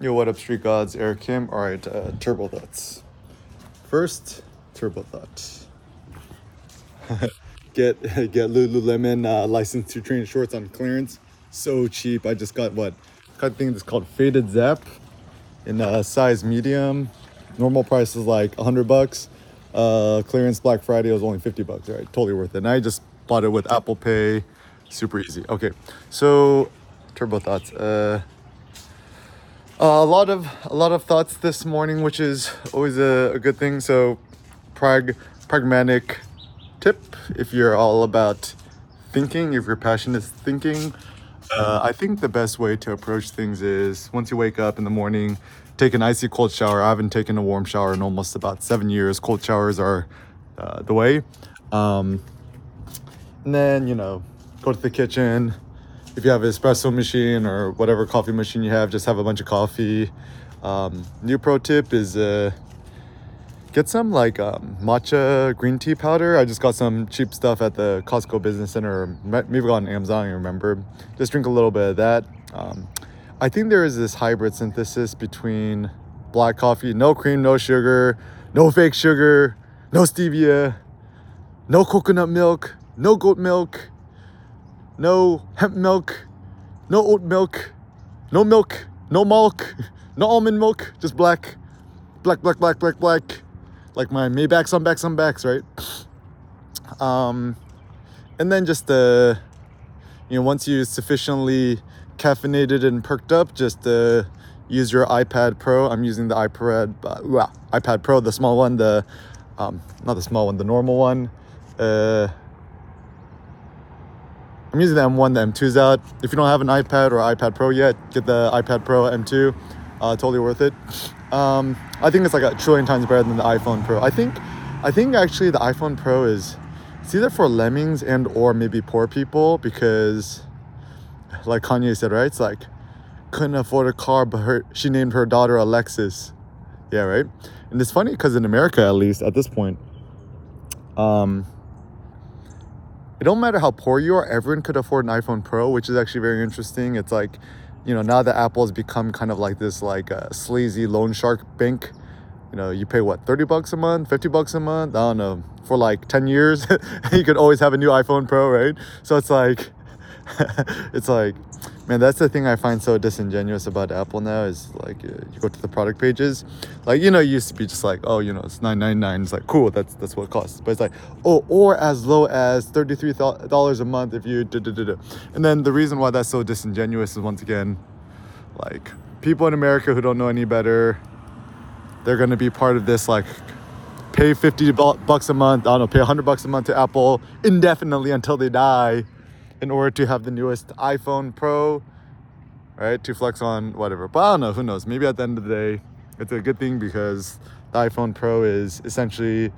Yo, what up, Street Gods? Eric Kim. All right, uh, Turbo Thoughts. First, Turbo Thought. get get Lululemon uh, License to Train shorts on clearance. So cheap. I just got what? I think it's called Faded Zap in a size medium. Normal price is like 100 bucks. Uh, clearance Black Friday was only 50 bucks. All right, totally worth it. And I just bought it with Apple Pay. Super easy. Okay, so Turbo Thoughts. Uh, uh, a lot of a lot of thoughts this morning, which is always a, a good thing. So, prag pragmatic tip if you're all about thinking, if your passion is thinking. Uh, I think the best way to approach things is once you wake up in the morning, take an icy cold shower. I haven't taken a warm shower in almost about seven years. Cold showers are uh, the way. Um, and then, you know, go to the kitchen, if you have an espresso machine or whatever coffee machine you have, just have a bunch of coffee. Um, new pro tip is uh, get some like um, matcha green tea powder. I just got some cheap stuff at the Costco Business Center, maybe got on Amazon. I remember. Just drink a little bit of that. Um, I think there is this hybrid synthesis between black coffee, no cream, no sugar, no fake sugar, no stevia, no coconut milk, no goat milk no hemp milk, no oat milk, no milk, no milk, no almond milk, just black, black, black, black, black, black, like my Maybach, some backs, some backs, right? Um, and then just uh, you know, once you sufficiently caffeinated and perked up, just uh, use your iPad Pro. I'm using the iPad, uh, iPad Pro, the small one, the um, not the small one, the normal one. Uh, I'm using the M1, the M2's out. If you don't have an iPad or iPad Pro yet, get the iPad Pro M2. Uh, totally worth it. Um, I think it's like a trillion times better than the iPhone Pro. I think, I think actually the iPhone Pro is, it's either for lemmings and or maybe poor people because, like Kanye said, right? It's like couldn't afford a car, but her she named her daughter Alexis. Yeah, right. And it's funny because in America, at least at this point, um, it don't matter how poor you are, everyone could afford an iPhone Pro, which is actually very interesting. It's like, you know, now that Apple has become kind of like this like uh, sleazy loan shark bank, you know, you pay what, 30 bucks a month, 50 bucks a month? I don't know. For like 10 years, you could always have a new iPhone Pro, right? So it's like, it's like, man that's the thing i find so disingenuous about apple now is like uh, you go to the product pages like you know used to be just like oh you know it's 999 it's like cool that's that's what it costs but it's like oh or as low as $33 a month if you da, da, da, da. and then the reason why that's so disingenuous is once again like people in america who don't know any better they're going to be part of this like pay 50 bucks a month i don't know pay 100 bucks a month to apple indefinitely until they die in order to have the newest iPhone Pro, right? To flex on whatever. But I don't know, who knows? Maybe at the end of the day, it's a good thing because the iPhone Pro is essentially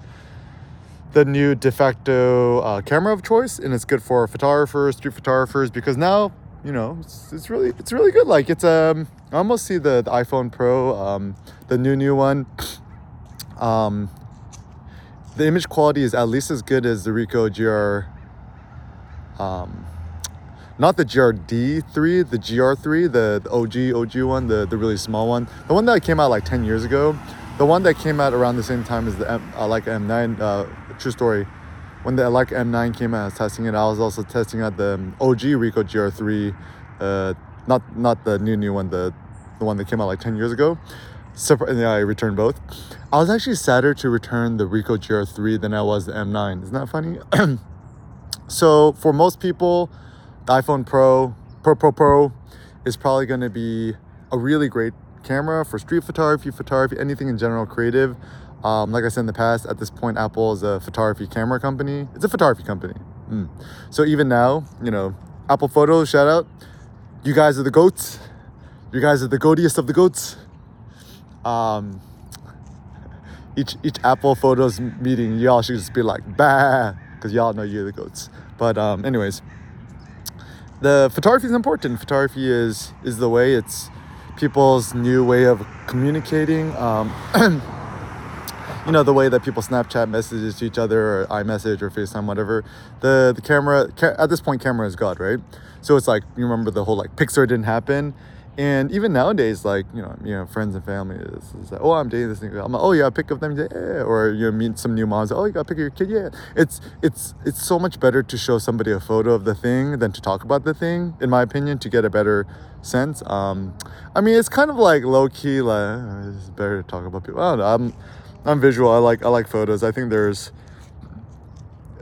the new de facto uh, camera of choice, and it's good for photographers, street photographers, because now you know it's, it's really it's really good. Like it's um I almost see the, the iPhone Pro, um, the new new one. Um, the image quality is at least as good as the Ricoh GR um, not the GRD3, the GR3, the, the OG OG one, the, the really small one, the one that came out like 10 years ago, the one that came out around the same time as the M, uh, like M9. Uh, true story. When the like M9 came out, I was testing it. I was also testing out the OG Ricoh GR3, uh, not not the new new one, the the one that came out like 10 years ago. So, yeah, I returned both. I was actually sadder to return the Ricoh GR3 than I was the M9. Isn't that funny? So for most people, the iPhone Pro, Pro Pro Pro is probably going to be a really great camera for street photography, photography, anything in general creative. Um, like I said in the past, at this point, Apple is a photography camera company. It's a photography company. Mm. So even now, you know, Apple Photos, shout out. You guys are the goats. You guys are the goatiest of the goats. Um, each each Apple Photos meeting, y'all should just be like, bah because y'all know you're the goats. But um, anyways, the photography is important. Photography is is the way. It's people's new way of communicating. Um, you know the way that people Snapchat messages to each other, or iMessage, or FaceTime, whatever. The the camera ca- at this point, camera is God, right? So it's like you remember the whole like pics or didn't happen, And even nowadays, like you know, you know, friends and family is, is like, oh, I'm dating this thing. I'm like, oh yeah, pick up them, yeah. Or you know, meet some new moms. Oh, you got to pick up your kid, yeah. It's it's it's so much better to show somebody a photo of the thing than to talk about the thing, in my opinion, to get a better sense. Um, I mean, it's kind of like low key, like it's better to talk about people. I don't know. I'm I'm visual. I like I like photos. I think there's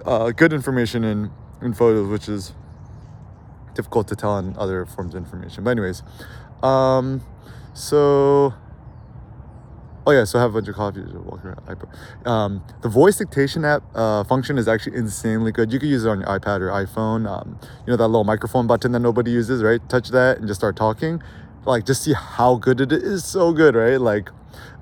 uh, good information in in photos, which is difficult to tell in other forms of information. But anyways, um, so oh yeah, so I have a bunch of coffee walking around. Um, the voice dictation app uh, function is actually insanely good. You can use it on your iPad or iPhone. Um, you know that little microphone button that nobody uses, right? Touch that and just start talking. Like just see how good it is. So good, right? Like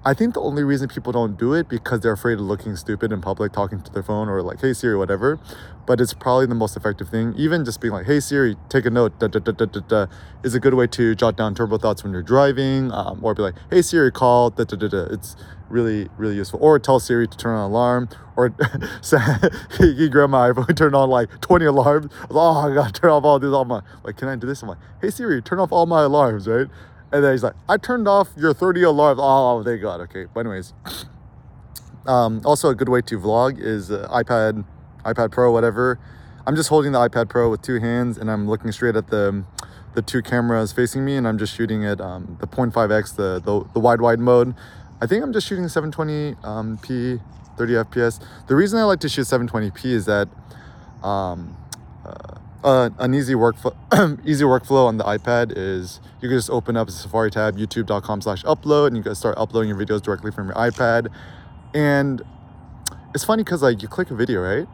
I think the only reason people don't do it because they're afraid of looking stupid in public, talking to their phone or like, "Hey Siri," whatever. But it's probably the most effective thing. Even just being like, "Hey Siri, take a note," da, da, da, da, da, da, is a good way to jot down turbo thoughts when you're driving, um, or be like, "Hey Siri, call," da, da, da, da. It's really really useful. Or tell Siri to turn on alarm, or say, he grabbed my iPhone, turned on like 20 alarms. oh, I gotta turn off all these. All my like, can I do this? I'm like, "Hey Siri, turn off all my alarms," right? And then he's like, I turned off your 30 alarms. Oh, thank God. Okay. But anyways, um, also a good way to vlog is uh, iPad, iPad Pro, whatever. I'm just holding the iPad Pro with two hands and I'm looking straight at the the two cameras facing me and I'm just shooting at um, the 0.5x, the, the, the wide wide mode. I think I'm just shooting 720p, um, 30 FPS. The reason I like to shoot 720p is that um, uh, an easy workflow easy workflow on the iPad is you can just open up a Safari tab, youtube.com slash upload, and you can start uploading your videos directly from your iPad. And it's funny because like you click a video, right?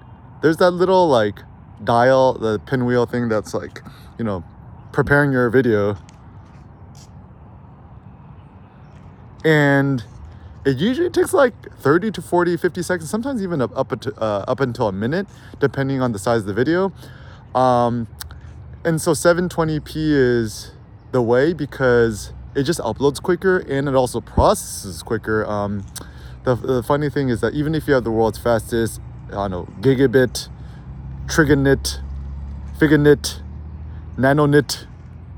There's that little like dial, the pinwheel thing that's like, you know, preparing your video. And it usually takes like 30 to 40, 50 seconds, sometimes even up, up, uh, up until a minute, depending on the size of the video. Um, and so 720p is the way because it just uploads quicker and it also processes quicker. Um, the, the funny thing is that even if you have the world's fastest, I don't know, gigabit, trigonit, figonit, nanonit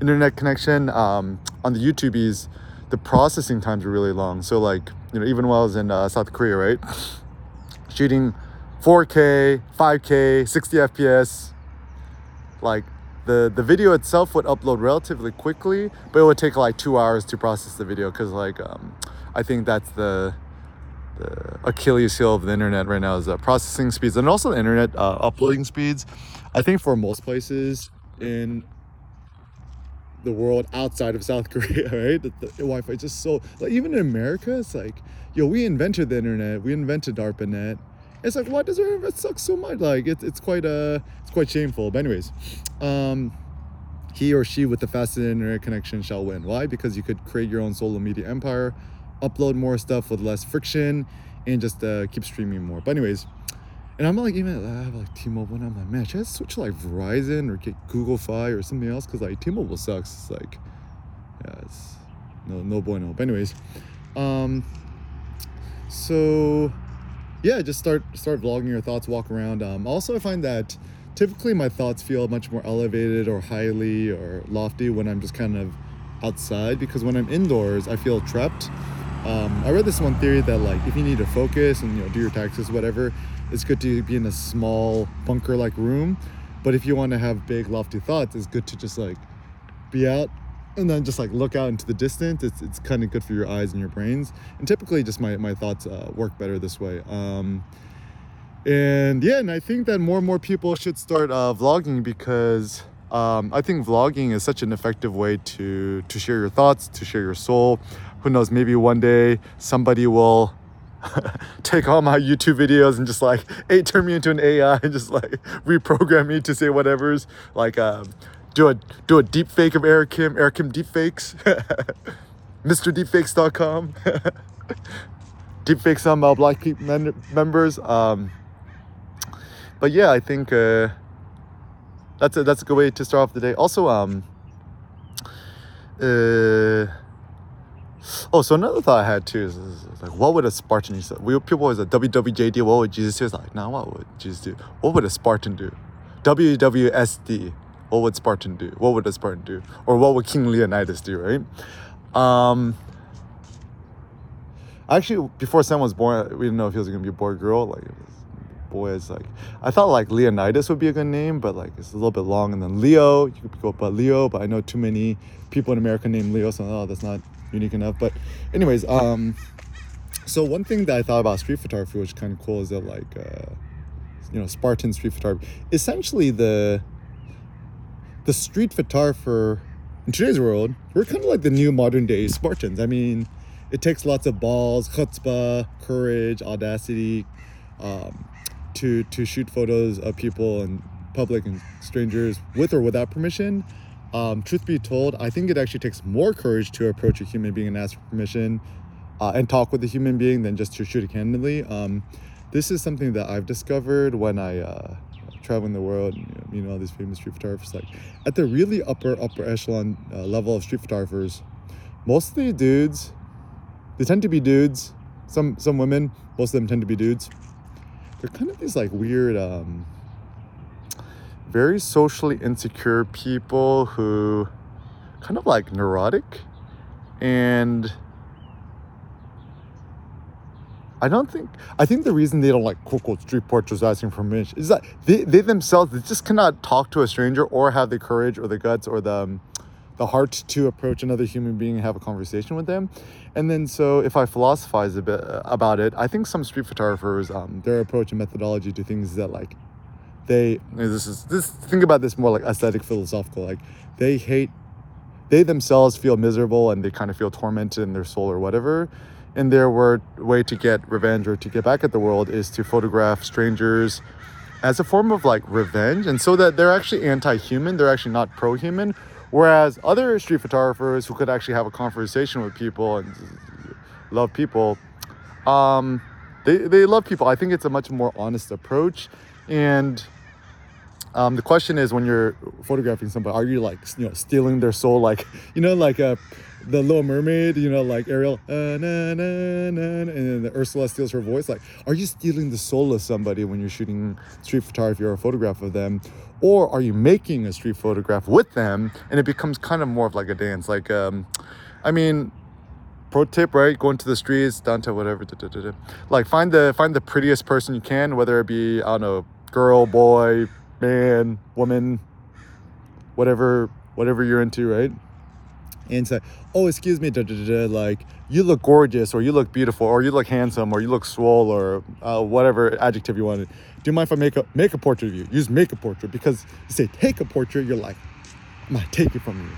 internet connection um, on the YouTubies, the processing times are really long. So like, you know, even while I was in uh, South Korea, right? Shooting 4K, 5K, 60 FPS, like the the video itself would upload relatively quickly but it would take like two hours to process the video because like um, i think that's the the achilles heel of the internet right now is uh, processing speeds and also the internet uh, uploading speeds. I think for most places in the world outside of south korea right the, the wi-fi is just so like even in america it's like yo we invented the internet we invented darpanet it's like why does it suck so much? Like it's it's quite uh it's quite shameful. But anyways um he or she with the fastest internet connection shall win. Why? Because you could create your own solo media empire upload more stuff with less friction and just uh, keep streaming more. But anyways and I'm like even I have like T-Mobile and I'm like man should I switch to like Verizon or get Google Fi or something else? Because like T-Mobile sucks. It's like yeah it's no no bueno. But anyways um so yeah, just start start vlogging your thoughts, walk around. Um, also, I find that typically my thoughts feel much more elevated or highly or lofty when I'm just kind of outside because when I'm indoors, I feel trapped. Um, I read this one theory that like if you need to focus and you know do your taxes, whatever, it's good to be in a small bunker-like room. But if you want to have big lofty thoughts, it's good to just like be out and then just like look out into the distance. It's, it's kind of good for your eyes and your brains. And typically just my, my thoughts uh, work better this way. Um, and yeah and i think that more and more people should start uh, vlogging because um, i think vlogging is such an effective way to to share your thoughts to share your soul. Who knows maybe one day somebody will take all my YouTube videos and just like, hey, turn me into an AI and just like reprogram me to say whatever's like, um, do a do a deep fake of Eric Kim, Eric Kim deepfakes, MrDeepfakes.com, deepfakes on my Black Keep members. Um, but yeah, I think uh, that's a that's a good way to start off the day. Also, um, uh, oh, so another thought I had too is, is like, what would a Spartan do? We people always like WWJD. What would Jesus do? It's like, now nah, what would Jesus do? What would a Spartan do? WWSD what would Spartan do? What would a Spartan do? Or what would King Leonidas do, right? Um, actually, before Sam was born, we didn't know if he was gonna be a boy or girl. Like, boy is like, I thought like Leonidas would be a good name, but like it's a little bit long. And then Leo, you could go by Leo, but I know too many people in America named Leo, so oh, that's not unique enough. But, anyways, um, so one thing that I thought about street photography, which is kind of cool, is that like, uh, you know, Spartan street photography, essentially the the street photographer in today's world, we're kind of like the new modern day Spartans. I mean, it takes lots of balls, chutzpah, courage, audacity, um, to to shoot photos of people and public and strangers with or without permission. Um, truth be told, I think it actually takes more courage to approach a human being and ask for permission uh, and talk with a human being than just to shoot it candidly. Um, this is something that I've discovered when I uh, traveling the world, you know, all these famous street photographers. Like at the really upper upper echelon uh, level of street photographers, most of the dudes, they tend to be dudes. Some some women, most of them tend to be dudes. They're kind of these like weird, um, very socially insecure people who, kind of like neurotic, and I don't think I think the reason they don't like quote quote street portraits asking for permission is that they, they themselves they just cannot talk to a stranger or have the courage or the guts or the um, the heart to approach another human being and have a conversation with them. And then so if I philosophize a bit uh, about it, I think some street photographers um, their approach and methodology to things that like they this is this think about this more like aesthetic philosophical like they hate they themselves feel miserable and they kind of feel tormented in their soul or whatever and their word, way to get revenge or to get back at the world is to photograph strangers as a form of like revenge. And so that they're actually anti-human they're actually not pro-human. Whereas other street photographers who could actually have a conversation with people and love people um, they, they love people. I think it's a much more honest approach. And um, the question is when you're photographing somebody are you like you know stealing their soul? Like you know like a the Little Mermaid, you know, like Ariel, uh, na, na, na, and then the Ursula steals her voice. Like, are you stealing the soul of somebody when you're shooting street photography or a photograph of them? Or are you making a street photograph with them and it becomes kind of more of like a dance? Like, um, I mean, pro tip, right? Go into the streets, down to whatever. Da, da, da, like, find the find the prettiest person you can, whether it be I don't know, girl, boy, man, woman, whatever, whatever you're into, right? And say, "Oh, excuse me, da, da, da, like you look gorgeous, or you look beautiful, or you look handsome, or you look swole, or uh, whatever adjective you wanted. Do you mind if I make a make a portrait of you? Use make a portrait because you say take a portrait, you're like, I'm take it from you,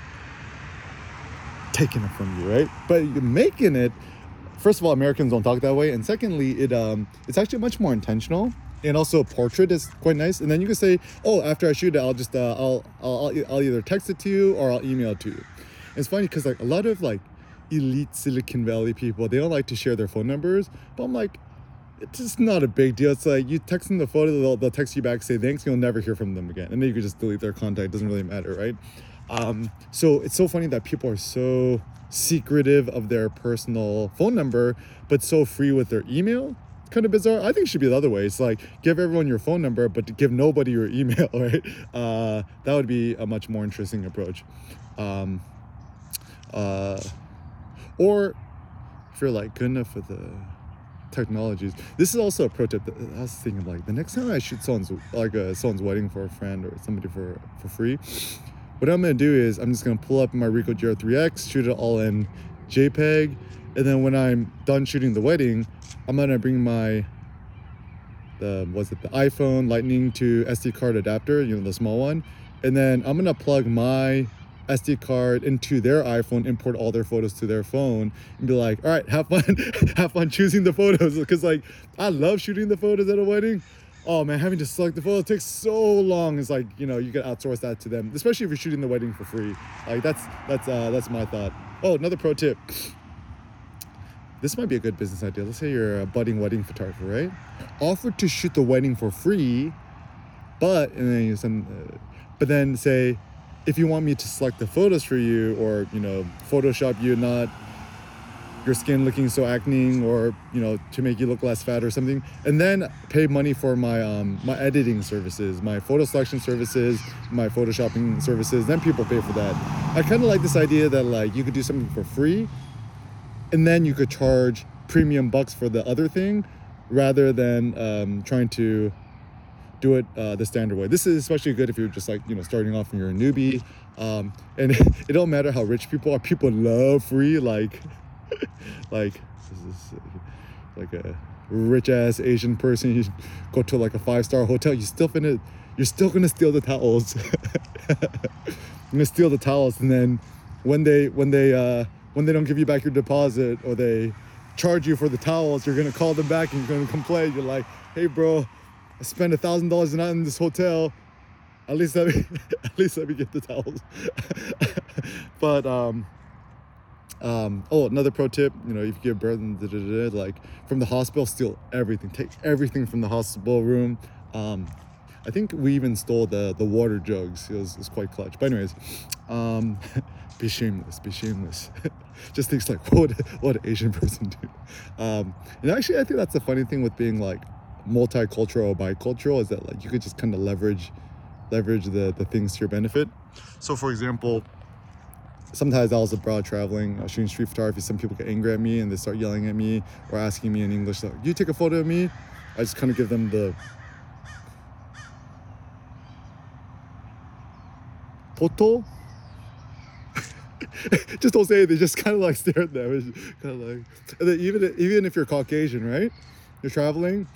taking it from you, right? But you're making it. First of all, Americans don't talk that way, and secondly, it um it's actually much more intentional and also a portrait is quite nice. And then you can say, "Oh, after I shoot it, I'll just uh, I'll, I'll I'll either text it to you or I'll email it to you." It's funny because like a lot of like elite Silicon Valley people, they don't like to share their phone numbers. But I'm like, it's just not a big deal. It's like you text them the photo, they'll, they'll text you back, say thanks, and you'll never hear from them again. And then you can just delete their contact. It doesn't really matter, right? Um, so it's so funny that people are so secretive of their personal phone number, but so free with their email. It's kind of bizarre. I think it should be the other way. It's like give everyone your phone number, but give nobody your email, right? Uh, that would be a much more interesting approach. Um, uh, or if you're like good enough for the technologies. This is also a pro tip. That I was thinking like the next time I shoot someone's like a, someone's wedding for a friend or somebody for for free, what I'm gonna do is I'm just gonna pull up my Ricoh GR3X, shoot it all in JPEG, and then when I'm done shooting the wedding, I'm gonna bring my the was it the iPhone Lightning to SD card adapter, you know the small one, and then I'm gonna plug my SD card into their iPhone, import all their photos to their phone, and be like, all right, have fun, have fun choosing the photos. Because like, I love shooting the photos at a wedding. Oh man, having to select the photo takes so long. It's like you know you can outsource that to them, especially if you're shooting the wedding for free. Like that's that's uh, that's my thought. Oh, another pro tip. This might be a good business idea. Let's say you're a budding wedding photographer, right? Offer to shoot the wedding for free, but and then you send, uh, but then say if you want me to select the photos for you or you know photoshop you not your skin looking so acne or you know to make you look less fat or something. And then pay money for my um, my editing services my photo selection services my photoshopping services. Then people pay for that. I kind of like this idea that like you could do something for free and then you could charge premium bucks for the other thing rather than um, trying to do it uh, the standard way. This is especially good if you're just like you know starting off and you're a newbie. Um, and it don't matter how rich people are. People love free. Like, like this is like a rich ass Asian person. You go to like a five star hotel. You still gonna you're still gonna steal the towels. you're gonna steal the towels, and then when they when they uh, when they don't give you back your deposit or they charge you for the towels, you're gonna call them back and you're gonna complain. You're like, hey bro, I spent a thousand dollars a night in this hotel. At least let me, at least let me get the towels. but um, um, oh, another pro tip, you know, if you give birth, da, da, da, like from the hospital, steal everything. Take everything from the hospital room. Um, I think we even stole the the water jugs. It was, it was quite clutch. But anyways, um, be shameless, be shameless. Just things like what what an Asian person do. Um, and actually, I think that's the funny thing with being like multicultural or bicultural is that like you could just kind of leverage leverage the the things to your benefit. So for example, sometimes I was abroad traveling, I was shooting street photography. Some people get angry at me and they start yelling at me or asking me in English, like, "You take a photo of me." I just kind of give them the photo. just don't say anything. Just kind of like stare at them. It's kind of like, even even if you're Caucasian, right? You're traveling.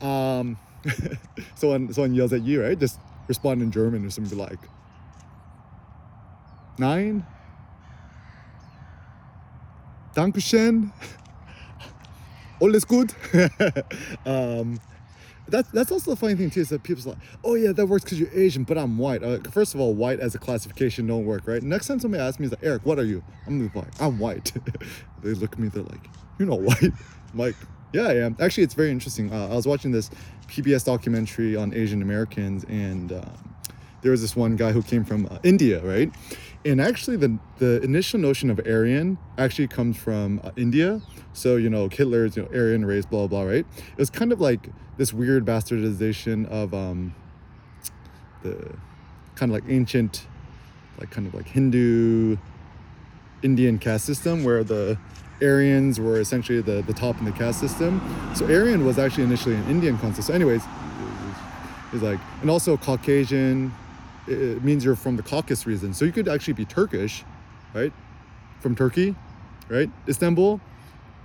Um, someone someone yells at you, right? Just respond in German or something like nein. Dankeschön. Alles gut. um, that's that's also the funny thing too is that people's like, oh yeah, that works because you're Asian, but I'm white. Uh, first of all, white as a classification don't work, right? Next time somebody asks me, like, Eric, what are you? I'm like, I'm white. they look at me, they're like, you're not white. I'm like, yeah, am. Actually, it's very interesting. Uh, I was watching this PBS documentary on Asian Americans, and um, there was this one guy who came from uh, India, right? And actually, the the initial notion of Aryan actually comes from uh, India. So you know, Hitler's you know Aryan race, blah blah, right? It was kind of like this weird bastardization of um, the kind of like ancient, like kind of like Hindu Indian caste system, where the Aryans were essentially the, the top in the caste system. So Aryan was actually initially an Indian concept. So anyways, it's like, and also Caucasian, it means you're from the Caucasus region. So you could actually be Turkish, right? From Turkey, right? Istanbul.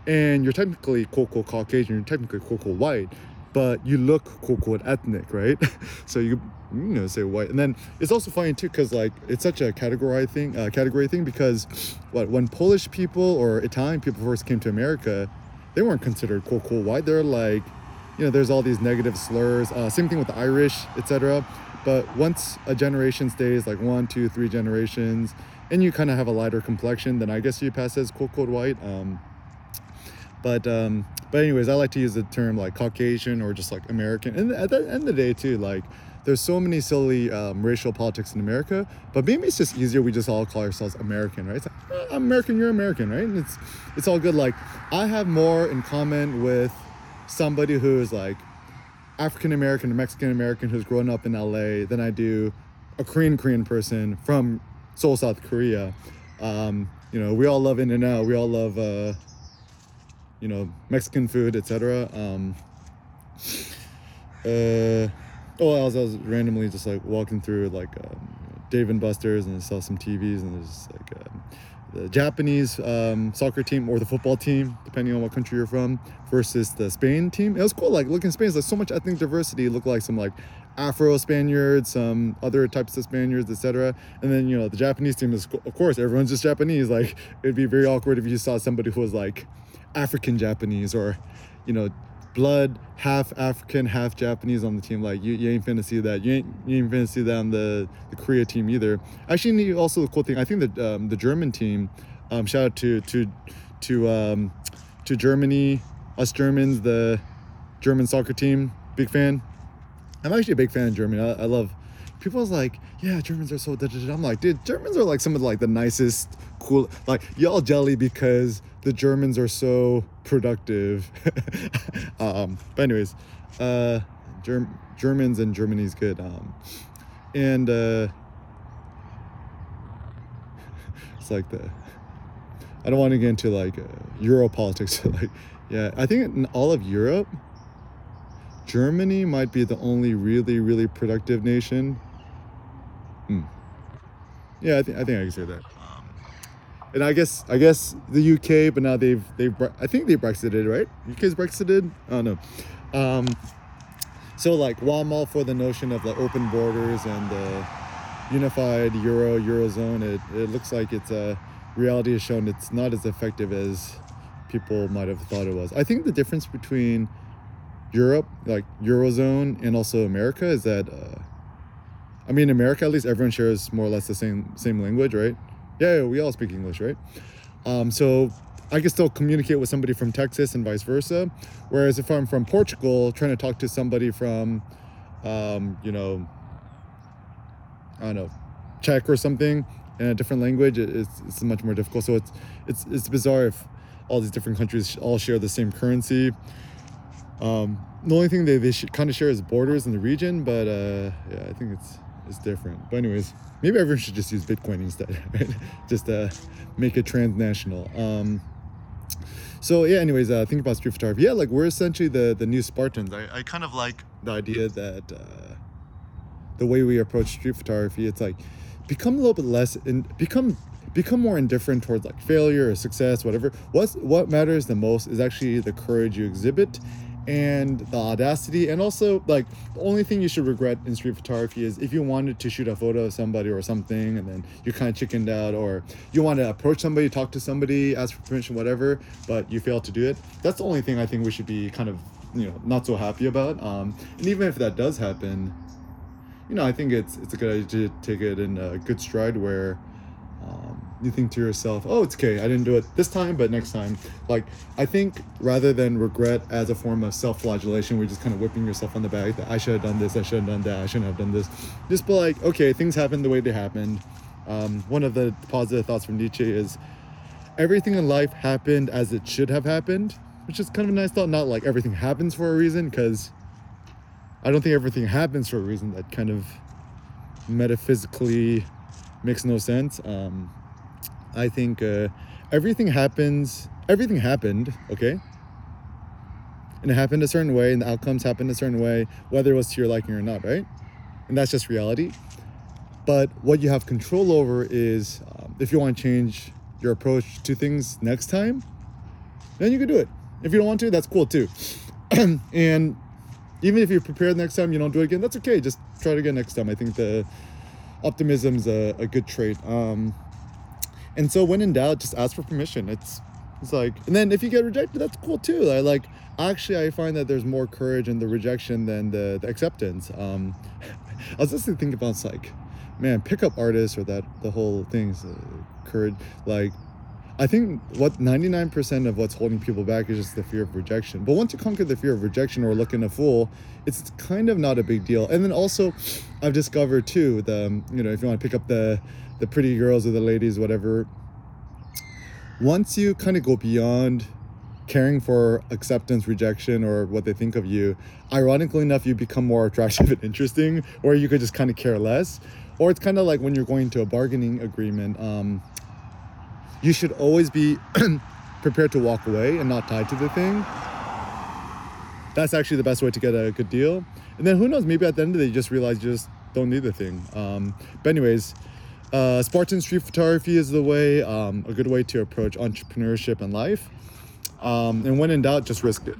And you're technically quote unquote Caucasian, you're technically quote unquote white but you look quote unquote ethnic, right? so you you know say white, and then it's also funny too because like it's such a category thing, uh, category thing because what when Polish people or Italian people first came to America, they weren't considered quote unquote white. They're like, you know, there's all these negative slurs. Uh, same thing with the Irish, etc. But once a generation stays like one, two, three generations, and you kind of have a lighter complexion, then I guess you pass as quote white. Um, but um, but anyways, I like to use the term like Caucasian or just like American. And at the end of the day, too, like there's so many silly um, racial politics in America, but maybe it's just easier. We just all call ourselves American, right? It's like, I'm American, you're American, right? And it's it's all good. Like I have more in common with somebody who is like African American or Mexican American who's grown up in LA than I do a Korean Korean person from Seoul, South Korea. Um, you know, we all love In-N-Out. We all love. Uh, you know Mexican food, etc. Um, uh, oh, I was, I was randomly just like walking through like um, Dave and Buster's and I saw some TVs and there's like um, the Japanese um, soccer team or the football team, depending on what country you're from, versus the Spain team. It was cool. Like looking Spain, there's so much ethnic diversity. It looked like some like Afro Spaniards, some other types of Spaniards, etc. And then you know the Japanese team is of course everyone's just Japanese. Like it'd be very awkward if you saw somebody who was like African Japanese or, you know, blood half African, half Japanese on the team. Like you, you ain't finna see that. You ain't you ain't finna see that on the, the Korea team either. Actually, also the cool thing, I think that um, the German team, um, shout out to to to um, to Germany, us Germans, the German soccer team. Big fan. I'm actually a big fan of Germany. I, I love people's like, yeah, Germans are so. Da, da, da. I'm like, dude, Germans are like some of like the nicest, cool. Like y'all jelly because the Germans are so productive. um, but anyways, uh, Germ- Germans and Germany's good. Um, and uh, it's like the. I don't want to get into like uh, Euro politics. like, yeah, I think in all of Europe, Germany might be the only really, really productive nation. Hmm. Yeah, I think I think I can say that. And I guess I guess the UK, but now they've they've I think they Brexited, right? UK's Brexited. I don't know. Um, so like, while I'm all for the notion of like open borders and the unified Euro Eurozone, it it looks like it's a reality has shown it's not as effective as people might have thought it was. I think the difference between Europe, like Eurozone, and also America is that, uh, I mean, America at least everyone shares more or less the same same language, right? Yeah, yeah we all speak English, right? Um, so I can still communicate with somebody from Texas and vice versa. Whereas if I'm from Portugal, trying to talk to somebody from, um, you know, I don't know, Czech or something in a different language, it's, it's much more difficult. So it's it's it's bizarre if all these different countries all share the same currency. Um, the only thing they, they kind of share is borders in the region, but uh, yeah, I think it's it's different. But anyways, maybe everyone should just use Bitcoin instead, right? just uh, make it transnational. Um, so yeah, anyways, uh, think about street photography. Yeah, like we're essentially the the new Spartans. I, I kind of like the idea that uh, the way we approach street photography, it's like become a little bit less and become become more indifferent towards like failure or success, whatever. What's what matters the most is actually the courage you exhibit and the audacity and also like the only thing you should regret in street photography is if you wanted to shoot a photo of somebody or something and then you kind of chickened out or you want to approach somebody talk to somebody ask for permission whatever but you fail to do it. That's the only thing i think we should be kind of you know not so happy about um, and even if that does happen you know i think it's it's a good idea to take it in a good stride where um, you think to yourself, oh, it's okay, I didn't do it this time, but next time. Like, I think rather than regret as a form of self flagellation, we're just kind of whipping yourself on the back that I should have done this, I should have done that, I shouldn't have done this. Just be like, okay, things happened the way they happened. Um, one of the positive thoughts from Nietzsche is everything in life happened as it should have happened, which is kind of a nice thought. Not like everything happens for a reason, because I don't think everything happens for a reason. That kind of metaphysically makes no sense. Um, I think uh, everything happens, everything happened, okay? And it happened a certain way, and the outcomes happened a certain way, whether it was to your liking or not, right? And that's just reality. But what you have control over is um, if you want to change your approach to things next time, then you can do it. If you don't want to, that's cool too. and even if you're prepared next time, you don't do it again, that's okay. Just try it again next time. I think the optimism's a, a good trait. Um, and so when in doubt, just ask for permission. It's it's like, and then if you get rejected, that's cool too. I like actually I find that there's more courage in the rejection than the, the acceptance. Um, I was just thinking about like, man, pickup artists or that the whole thing's uh, courage. Like I think what 99% of what's holding people back is just the fear of rejection. But once you conquer the fear of rejection or looking a fool, it's kind of not a big deal. And then also, I've discovered too the you know if you want to pick up the the pretty girls or the ladies, whatever. Once you kind of go beyond caring for acceptance, rejection, or what they think of you, ironically enough, you become more attractive and interesting, or you could just kind of care less. Or it's kind of like when you're going to a bargaining agreement. Um, you should always be prepared to walk away and not tied to the thing. That's actually the best way to get a good deal. And then who knows, maybe at the end of the day, you just realize you just don't need the thing. Um, but, anyways, uh, Spartan street photography is the way, um, a good way to approach entrepreneurship and life. Um, and when in doubt, just risk it.